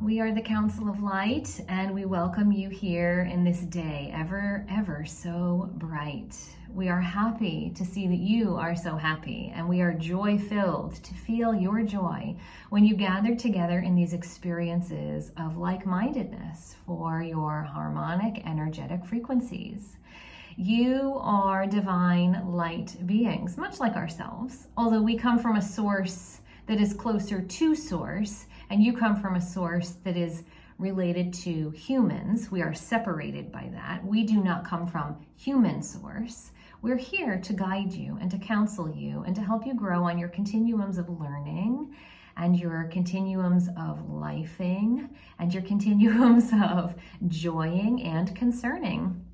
We are the Council of Light, and we welcome you here in this day, ever, ever so bright. We are happy to see that you are so happy, and we are joy filled to feel your joy when you gather together in these experiences of like mindedness for your harmonic, energetic frequencies. You are divine light beings, much like ourselves, although we come from a source that is closer to source, and you come from a source that is related to humans. We are separated by that. We do not come from human source. We're here to guide you and to counsel you and to help you grow on your continuums of learning and your continuums of lifing and your continuums of joying and concerning.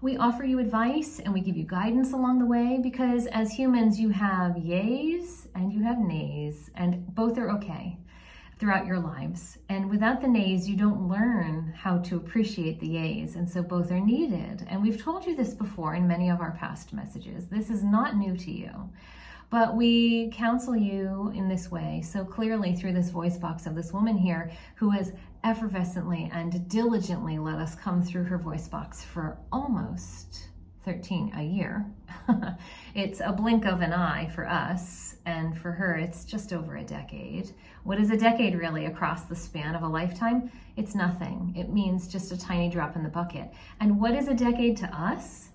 We offer you advice and we give you guidance along the way because as humans, you have yays and you have nays, and both are okay throughout your lives. And without the nays, you don't learn how to appreciate the yays. And so both are needed. And we've told you this before in many of our past messages. This is not new to you. But we counsel you in this way so clearly through this voice box of this woman here who has effervescently and diligently let us come through her voice box for almost 13 a year. it's a blink of an eye for us, and for her, it's just over a decade. What is a decade really across the span of a lifetime? It's nothing. It means just a tiny drop in the bucket. And what is a decade to us?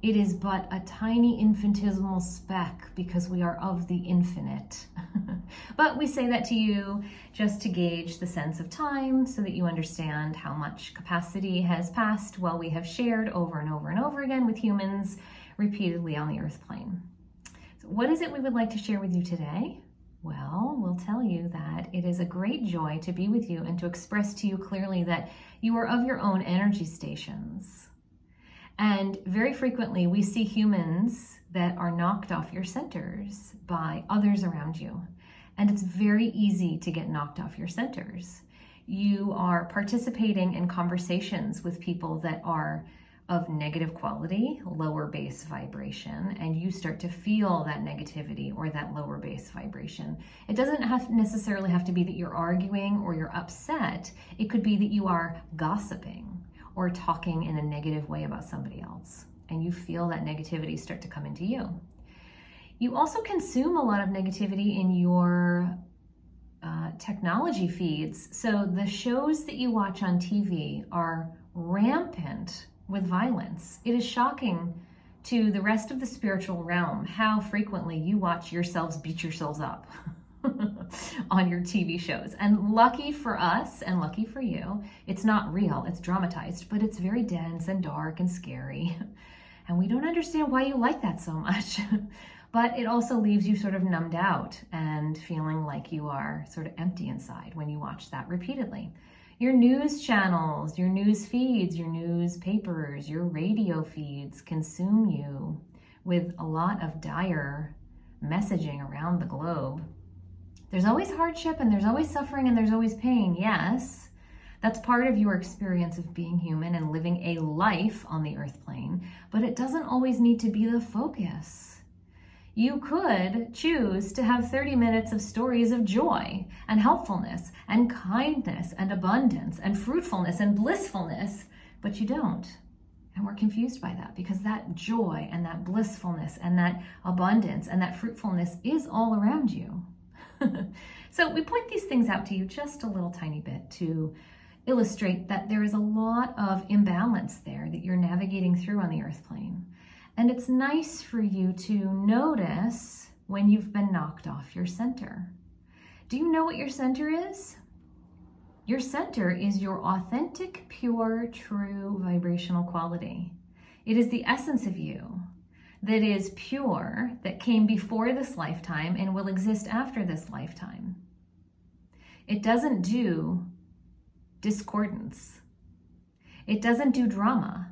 It is but a tiny infinitesimal speck because we are of the infinite. but we say that to you just to gauge the sense of time so that you understand how much capacity has passed while we have shared over and over and over again with humans repeatedly on the earth plane. So what is it we would like to share with you today? Well, we'll tell you that it is a great joy to be with you and to express to you clearly that you are of your own energy stations and very frequently, we see humans that are knocked off your centers by others around you. And it's very easy to get knocked off your centers. You are participating in conversations with people that are of negative quality, lower base vibration, and you start to feel that negativity or that lower base vibration. It doesn't have necessarily have to be that you're arguing or you're upset. It could be that you are gossiping or talking in a negative way about somebody else. And you feel that negativity start to come into you. You also consume a lot of negativity in your uh, technology feeds. So the shows that you watch on TV are rampant with violence. It is shocking to the rest of the spiritual realm how frequently you watch yourselves beat yourselves up. on your TV shows. And lucky for us and lucky for you, it's not real, it's dramatized, but it's very dense and dark and scary. And we don't understand why you like that so much. but it also leaves you sort of numbed out and feeling like you are sort of empty inside when you watch that repeatedly. Your news channels, your news feeds, your newspapers, your radio feeds consume you with a lot of dire messaging around the globe there's always hardship and there's always suffering and there's always pain, yes. That's part of your experience of being human and living a life on the earth plane, but it doesn't always need to be the focus. You could choose to have 30 minutes of stories of joy and helpfulness and kindness and abundance and fruitfulness and blissfulness, but you don't. And we're confused by that because that joy and that blissfulness and that abundance and that fruitfulness is all around you. so we point these things out to you just a little tiny bit to illustrate that there is a lot of imbalance there that you're navigating through on the earth plane. And it's nice for you to notice when you've been knocked off your center. Do you know what your center is? Your center is your authentic, pure, true vibrational quality. It is the essence of you that is pure, that came before this lifetime and will exist after this lifetime. It doesn't do discordance. It doesn't do drama.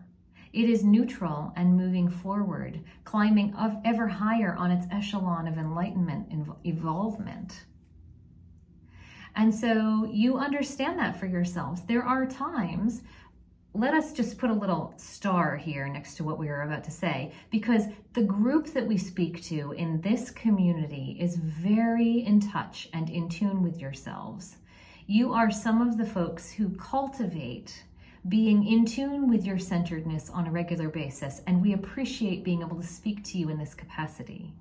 It is neutral and moving forward, climbing ever higher on its echelon of enlightenment and evolvement. And so you understand that for yourselves. There are times, let us just put a little star here next to what we are about to say, because the group that we speak to in this community is very in touch and in tune with yourselves. You are some of the folks who cultivate being in tune with your centeredness on a regular basis, and we appreciate being able to speak to you in this capacity.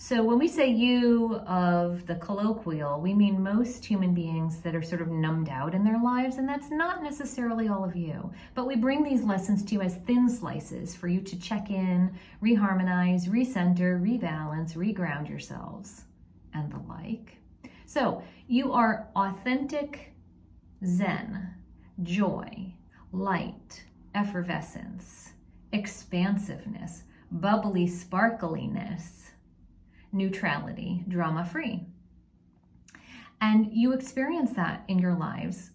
So, when we say you of the colloquial, we mean most human beings that are sort of numbed out in their lives, and that's not necessarily all of you. But we bring these lessons to you as thin slices for you to check in, reharmonize, recenter, rebalance, reground yourselves, and the like. So, you are authentic Zen, joy, light, effervescence, expansiveness, bubbly sparkliness, neutrality, drama free. And you experience that in your lives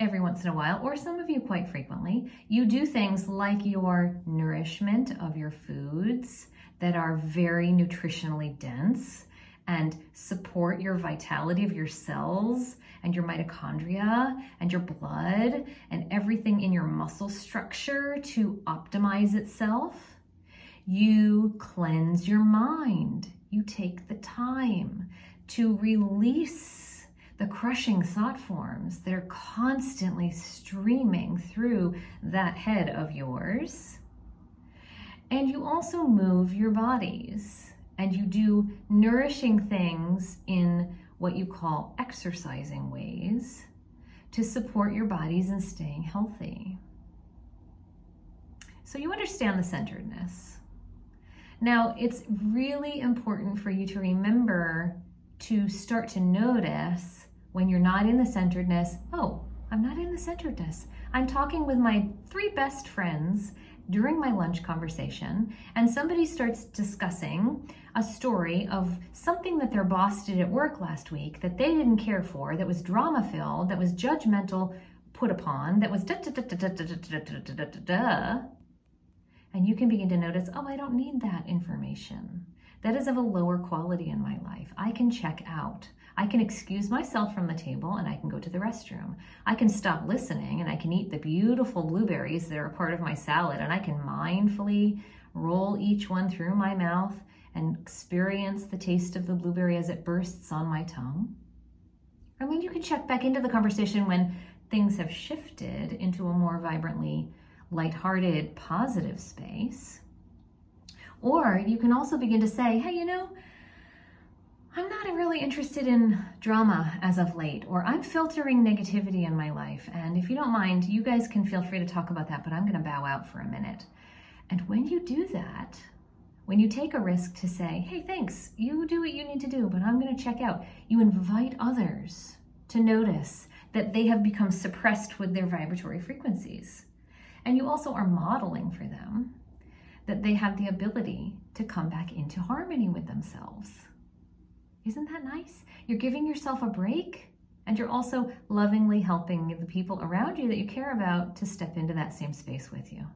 every once in a while, or some of you quite frequently. You do things like your nourishment of your foods that are very nutritionally dense and support your vitality of your cells and your mitochondria and your blood and everything in your muscle structure to optimize itself. You cleanse your mind. You take the time to release the crushing thought forms that are constantly streaming through that head of yours. And you also move your bodies and you do nourishing things in what you call exercising ways to support your bodies in staying healthy. So you understand the centeredness. Now, it's really important for you to remember to start to notice when you're not in the centeredness. Oh, I'm not in the centeredness. I'm talking with my three best friends during my lunch conversation, and somebody starts discussing a story of something that their boss did at work last week that they didn't care for, that was drama filled, that was judgmental put upon, that was da da da da da da da da da da da. And you can begin to notice, oh, I don't need that information. That is of a lower quality in my life. I can check out. I can excuse myself from the table and I can go to the restroom. I can stop listening and I can eat the beautiful blueberries that are a part of my salad and I can mindfully roll each one through my mouth and experience the taste of the blueberry as it bursts on my tongue. I mean, you can check back into the conversation when things have shifted into a more vibrantly lighthearted, positive space. Or you can also begin to say, hey, you know, I'm not really interested in drama as of late, or I'm filtering negativity in my life. And if you don't mind, you guys can feel free to talk about that, but I'm going to bow out for a minute. And when you do that, when you take a risk to say, hey, thanks, you do what you need to do, but I'm going to check out, you invite others to notice that they have become suppressed with their vibratory frequencies. And you also are modeling for them that they have the ability to come back into harmony with themselves. Isn't that nice? You're giving yourself a break and you're also lovingly helping the people around you that you care about to step into that same space with you.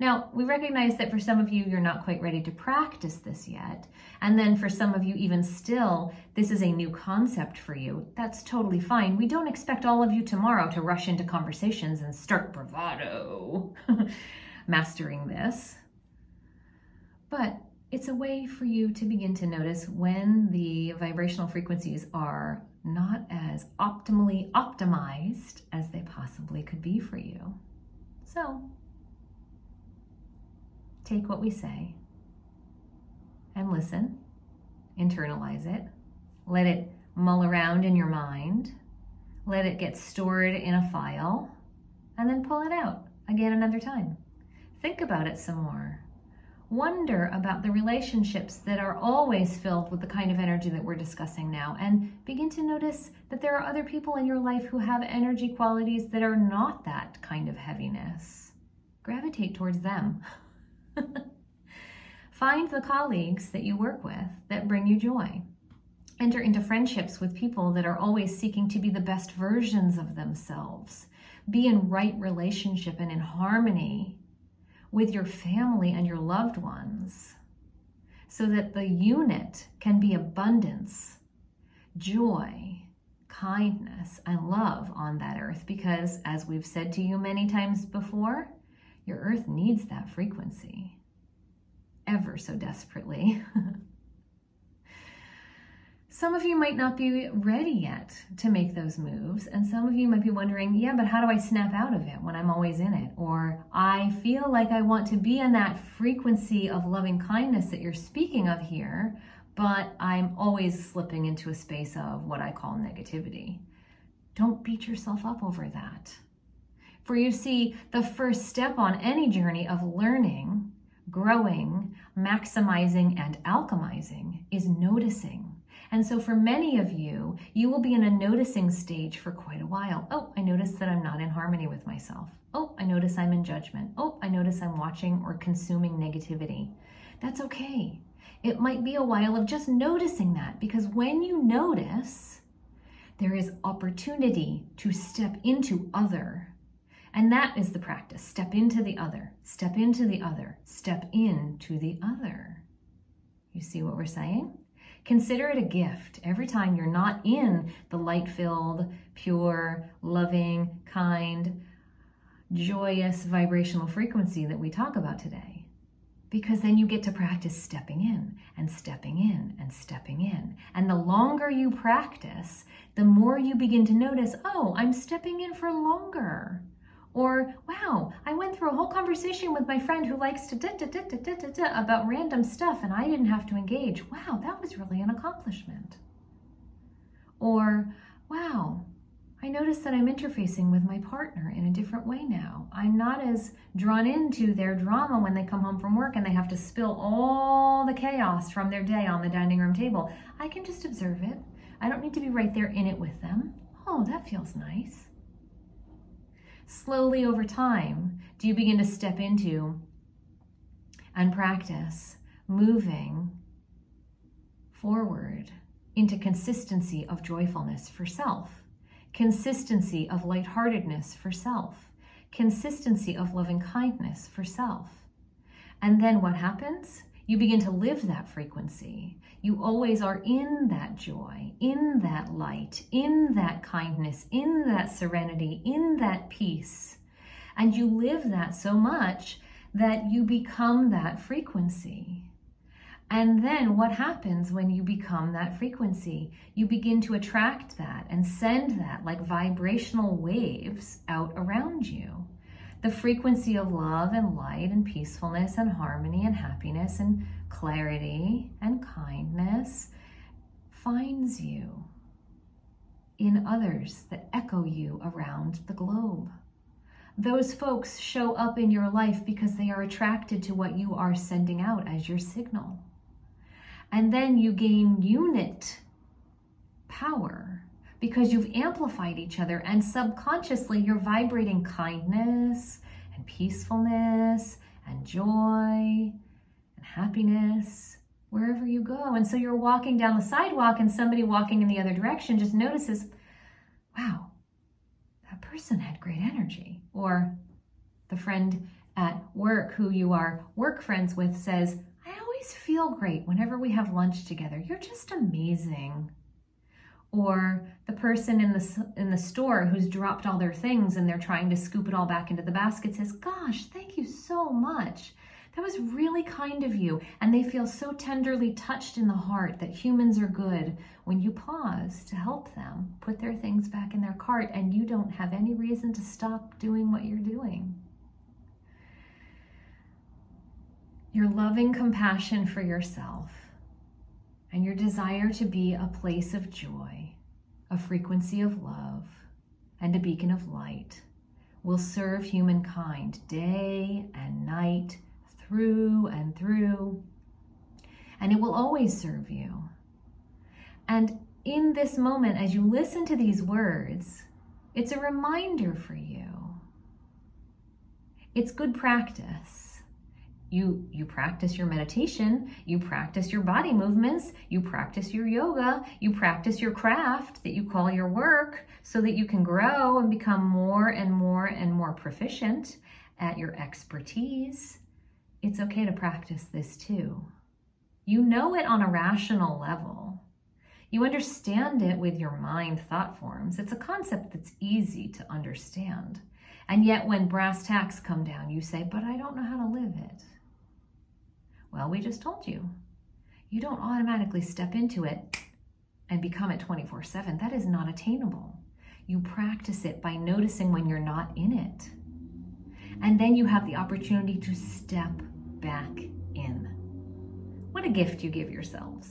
Now, we recognize that for some of you, you're not quite ready to practice this yet. And then for some of you, even still, this is a new concept for you. That's totally fine. We don't expect all of you tomorrow to rush into conversations and start bravado mastering this. But it's a way for you to begin to notice when the vibrational frequencies are not as optimally optimized as they possibly could be for you. So, take what we say and listen, internalize it, let it mull around in your mind, let it get stored in a file, and then pull it out again another time. Think about it some more wonder about the relationships that are always filled with the kind of energy that we're discussing now and begin to notice that there are other people in your life who have energy qualities that are not that kind of heaviness. Gravitate towards them. Find the colleagues that you work with that bring you joy. Enter into friendships with people that are always seeking to be the best versions of themselves be in right relationship and in harmony with your family and your loved ones so that the unit can be abundance, joy, kindness, and love on that earth. Because, as we've said to you many times before, your earth needs that frequency ever so desperately. some of you might not be ready yet to make those moves. And some of you might be wondering, yeah, but how do I snap out of it when I'm always in it? Or I feel like I want to be in that frequency of loving kindness that you're speaking of here, but I'm always slipping into a space of what I call negativity. Don't beat yourself up over that. For you see, the first step on any journey of learning, growing, maximizing, and alchemizing is noticing and so for many of you, you will be in a noticing stage for quite a while. Oh, I notice that I'm not in harmony with myself. Oh, I notice I'm in judgment. Oh, I notice I'm watching or consuming negativity. That's okay. It might be a while of just noticing that because when you notice, there is opportunity to step into other. And that is the practice. Step into the other, step into the other, step into the other. You see what we're saying? Consider it a gift every time you're not in the light filled, pure, loving, kind, joyous vibrational frequency that we talk about today. Because then you get to practice stepping in and stepping in and stepping in. And the longer you practice, the more you begin to notice, oh, I'm stepping in for longer. Or, wow, I went through a whole conversation with my friend who likes to da da da da da da, about random stuff and I didn't have to engage. Wow, that was really an accomplishment. Or, wow, I noticed that I'm interfacing with my partner in a different way now. I'm not as drawn into their drama when they come home from work and they have to spill all the chaos from their day on the dining room table. I can just observe it. I don't need to be right there in it with them. Oh, that feels nice slowly over time do you begin to step into and practice moving forward into consistency of joyfulness for self, consistency of lightheartedness for self, consistency of loving kindness for self. And then what happens? You begin to live that frequency. You always are in that joy, in that light, in that kindness, in that serenity, in that peace. And you live that so much that you become that frequency. And then what happens when you become that frequency? You begin to attract that and send that like vibrational waves out around you the frequency of love and light and peacefulness and harmony and happiness and clarity and kindness finds you in others that echo you around the globe. Those folks show up in your life because they are attracted to what you are sending out as your signal. And then you gain unit power because you've amplified each other and subconsciously you're vibrating kindness and peacefulness and joy and happiness wherever you go. And so you're walking down the sidewalk and somebody walking in the other direction just notices, wow, that person had great energy. Or the friend at work who you are work friends with says, I always feel great whenever we have lunch together. You're just amazing or the person in the in the store who's dropped all their things and they're trying to scoop it all back into the basket says, "Gosh, thank you so much. That was really kind of you." And they feel so tenderly touched in the heart that humans are good when you pause to help them put their things back in their cart and you don't have any reason to stop doing what you're doing. Your loving compassion for yourself and your desire to be a place of joy, a frequency of love, and a beacon of light will serve humankind day and night, through and through, and it will always serve you. And in this moment, as you listen to these words, it's a reminder for you. It's good practice You, you practice your meditation, you practice your body movements, you practice your yoga, you practice your craft that you call your work so that you can grow and become more and more and more proficient at your expertise. It's okay to practice this too. You know it on a rational level. You understand it with your mind thought forms. It's a concept that's easy to understand. And yet, when brass tacks come down, you say, But I don't know how to live it. Well, we just told you. You don't automatically step into it and become it 24 7. That is not attainable. You practice it by noticing when you're not in it. And then you have the opportunity to step back in. What a gift you give yourselves.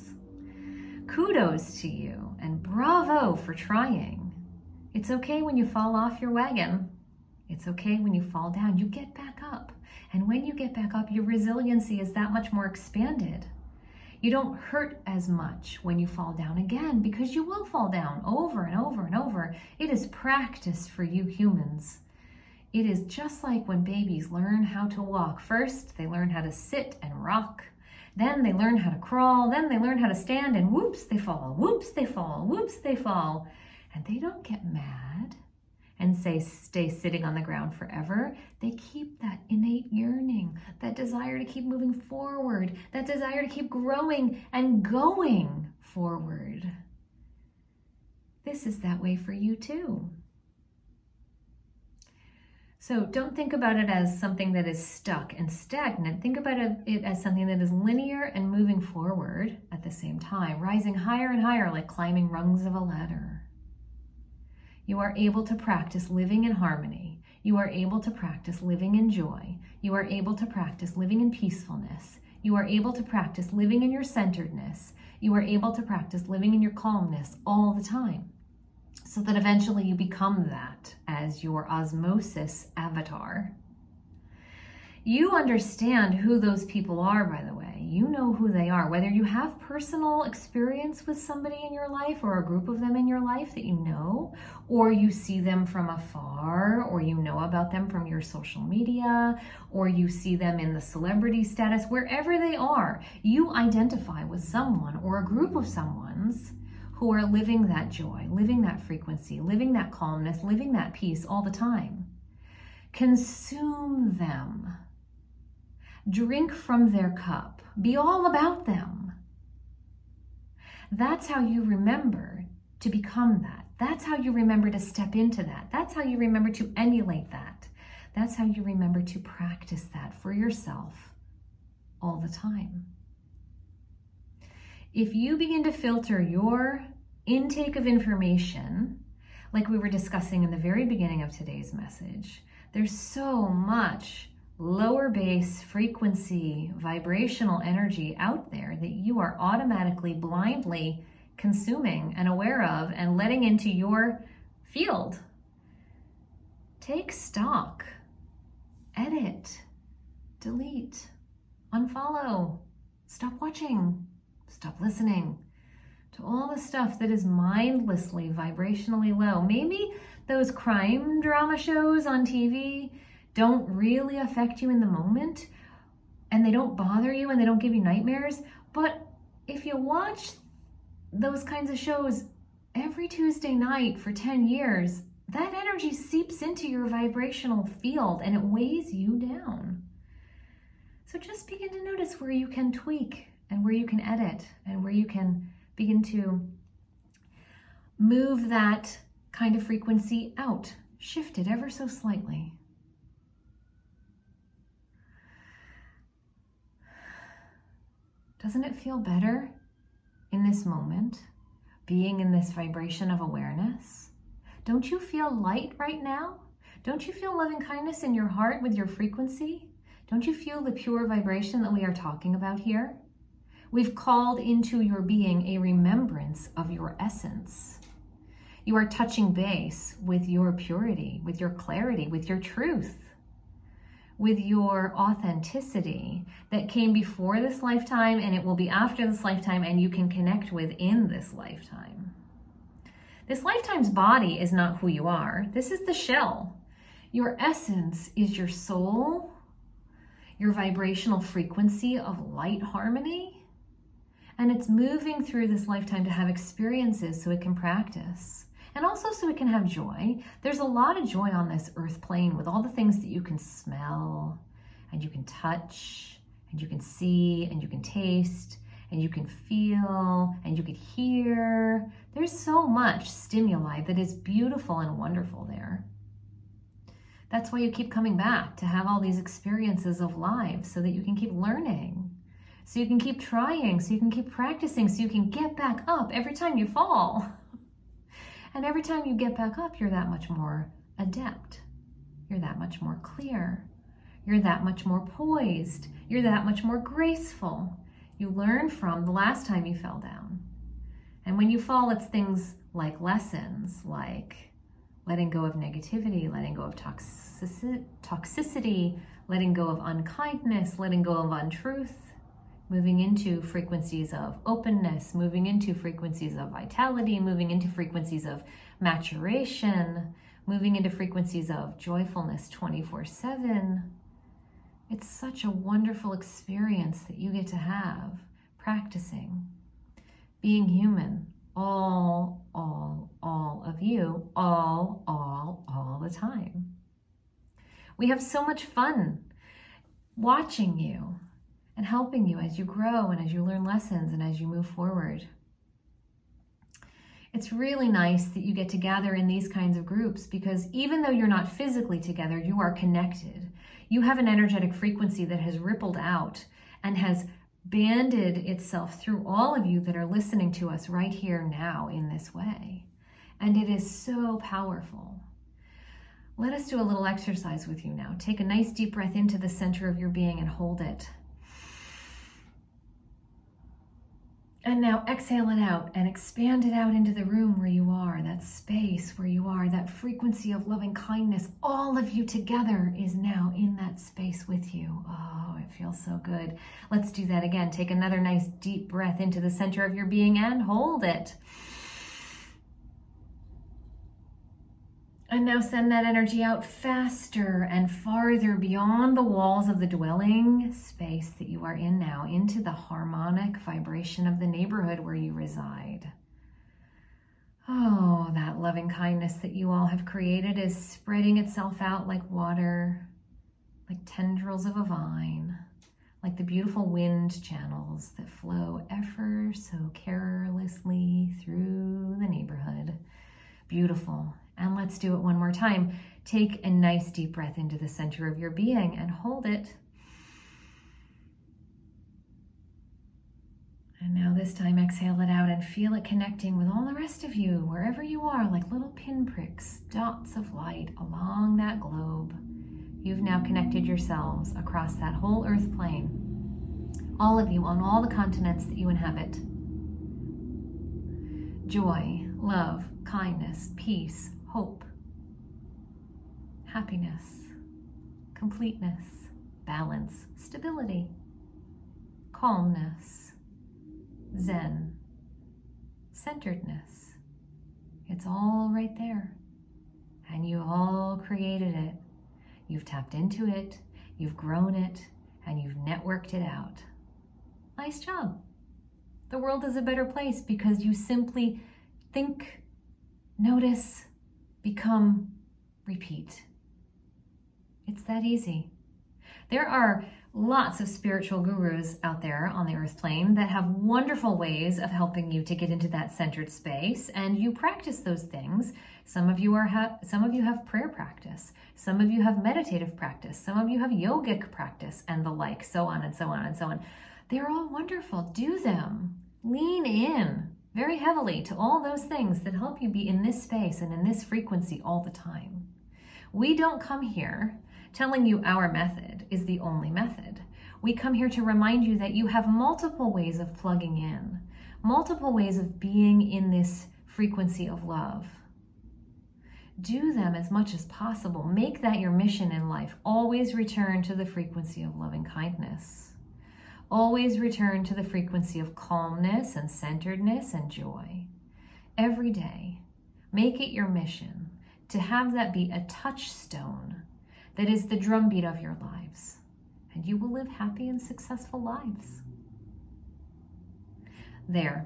Kudos to you and bravo for trying. It's okay when you fall off your wagon. It's okay when you fall down. You get back. And when you get back up, your resiliency is that much more expanded. You don't hurt as much when you fall down again because you will fall down over and over and over. It is practice for you humans. It is just like when babies learn how to walk. First, they learn how to sit and rock. Then they learn how to crawl. Then they learn how to stand, and whoops, they fall. Whoops, they fall. Whoops, they fall. And they don't get mad and say stay sitting on the ground forever. They keep that innate yearning, that desire to keep moving forward, that desire to keep growing and going forward. This is that way for you too. So don't think about it as something that is stuck and stagnant. Think about it as something that is linear and moving forward at the same time, rising higher and higher like climbing rungs of a ladder. You are able to practice living in harmony. You are able to practice living in joy. You are able to practice living in peacefulness. You are able to practice living in your centeredness. You are able to practice living in your calmness all the time so that eventually you become that as your osmosis avatar. You understand who those people are, by the way. You know who they are. Whether you have personal experience with somebody in your life or a group of them in your life that you know, or you see them from afar, or you know about them from your social media, or you see them in the celebrity status, wherever they are, you identify with someone or a group of someone's who are living that joy, living that frequency, living that calmness, living that peace all the time. Consume them Drink from their cup. Be all about them. That's how you remember to become that. That's how you remember to step into that. That's how you remember to emulate that. That's how you remember to practice that for yourself all the time. If you begin to filter your intake of information, like we were discussing in the very beginning of today's message, there's so much lower bass frequency vibrational energy out there that you are automatically blindly consuming and aware of and letting into your field. Take stock, edit, delete, unfollow, stop watching, stop listening to all the stuff that is mindlessly vibrationally low. Maybe those crime drama shows on TV don't really affect you in the moment and they don't bother you and they don't give you nightmares. But if you watch those kinds of shows every Tuesday night for 10 years, that energy seeps into your vibrational field and it weighs you down. So just begin to notice where you can tweak and where you can edit and where you can begin to move that kind of frequency out, shift it ever so slightly. Doesn't it feel better in this moment, being in this vibration of awareness? Don't you feel light right now? Don't you feel loving kindness in your heart with your frequency? Don't you feel the pure vibration that we are talking about here? We've called into your being a remembrance of your essence. You are touching base with your purity, with your clarity, with your truth with your authenticity that came before this lifetime and it will be after this lifetime and you can connect within this lifetime. This lifetime's body is not who you are. This is the shell. Your essence is your soul, your vibrational frequency of light harmony. And it's moving through this lifetime to have experiences so it can practice. And also so it can have joy. There's a lot of joy on this earth plane with all the things that you can smell and you can touch and you can see and you can taste and you can feel and you can hear. There's so much stimuli that is beautiful and wonderful there. That's why you keep coming back to have all these experiences of life so that you can keep learning, so you can keep trying, so you can keep practicing, so you can get back up every time you fall. And every time you get back up, you're that much more adept. You're that much more clear. You're that much more poised. You're that much more graceful. You learn from the last time you fell down. And when you fall, it's things like lessons, like letting go of negativity, letting go of toxicity, letting go of unkindness, letting go of untruth, moving into frequencies of openness, moving into frequencies of vitality, moving into frequencies of maturation, moving into frequencies of joyfulness 24 7. It's such a wonderful experience that you get to have practicing, being human, all, all, all of you, all, all, all the time. We have so much fun watching you and helping you as you grow and as you learn lessons and as you move forward. It's really nice that you get to gather in these kinds of groups because even though you're not physically together, you are connected. You have an energetic frequency that has rippled out and has banded itself through all of you that are listening to us right here now in this way. And it is so powerful. Let us do a little exercise with you now. Take a nice deep breath into the center of your being and hold it. And now exhale it out and expand it out into the room where you are, that space where you are, that frequency of loving kindness. All of you together is now in that space with you. Oh, it feels so good. Let's do that again. Take another nice deep breath into the center of your being and hold it. And now send that energy out faster and farther beyond the walls of the dwelling space that you are in now into the harmonic vibration of the neighborhood where you reside. Oh, that loving kindness that you all have created is spreading itself out like water, like tendrils of a vine, like the beautiful wind channels that flow ever so carelessly through the neighborhood. Beautiful and let's do it one more time. Take a nice deep breath into the center of your being and hold it. And now this time exhale it out and feel it connecting with all the rest of you, wherever you are, like little pinpricks, dots of light along that globe. You've now connected yourselves across that whole earth plane. All of you on all the continents that you inhabit. Joy, love, kindness, peace, hope, happiness, completeness, balance, stability, calmness, zen, centeredness. It's all right there. And you all created it. You've tapped into it, you've grown it, and you've networked it out. Nice job. The world is a better place because you simply think, notice, become, repeat. It's that easy. There are lots of spiritual gurus out there on the earth plane that have wonderful ways of helping you to get into that centered space and you practice those things. Some of you are ha- some of you have prayer practice. Some of you have meditative practice. Some of you have yogic practice and the like. So on and so on and so on. They're all wonderful. Do them. Lean in very heavily to all those things that help you be in this space and in this frequency all the time. We don't come here telling you our method is the only method. We come here to remind you that you have multiple ways of plugging in, multiple ways of being in this frequency of love. Do them as much as possible. Make that your mission in life. Always return to the frequency of loving kindness. Always return to the frequency of calmness and centeredness and joy. Every day, make it your mission to have that be a touchstone that is the drumbeat of your lives. and you will live happy and successful lives. There,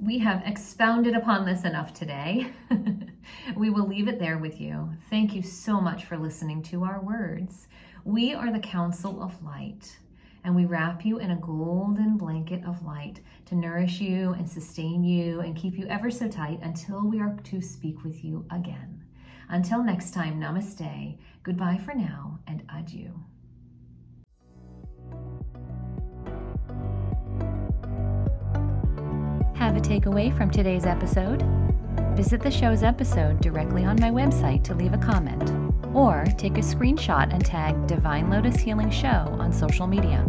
we have expounded upon this enough today. we will leave it there with you. Thank you so much for listening to our words. We are the Council of Light, and we wrap you in a golden blanket of light to nourish you and sustain you and keep you ever so tight until we are to speak with you again. Until next time, namaste, goodbye for now, and adieu. Have a takeaway from today's episode? Visit the show's episode directly on my website to leave a comment, or take a screenshot and tag Divine Lotus Healing Show on social media.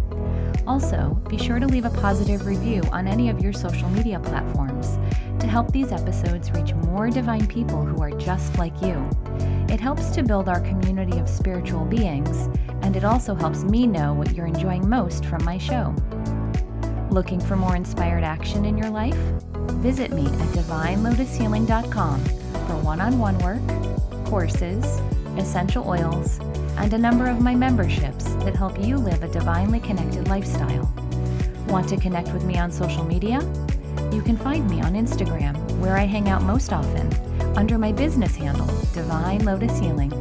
Also, be sure to leave a positive review on any of your social media platforms to help these episodes reach more divine people who are just like you. It helps to build our community of spiritual beings, and it also helps me know what you're enjoying most from my show. Looking for more inspired action in your life? Visit me at divinelotushealing.com for one on one work, courses, essential oils, and a number of my memberships that help you live a divinely connected lifestyle. Want to connect with me on social media? You can find me on Instagram, where I hang out most often, under my business handle, Divine Lotus Healing.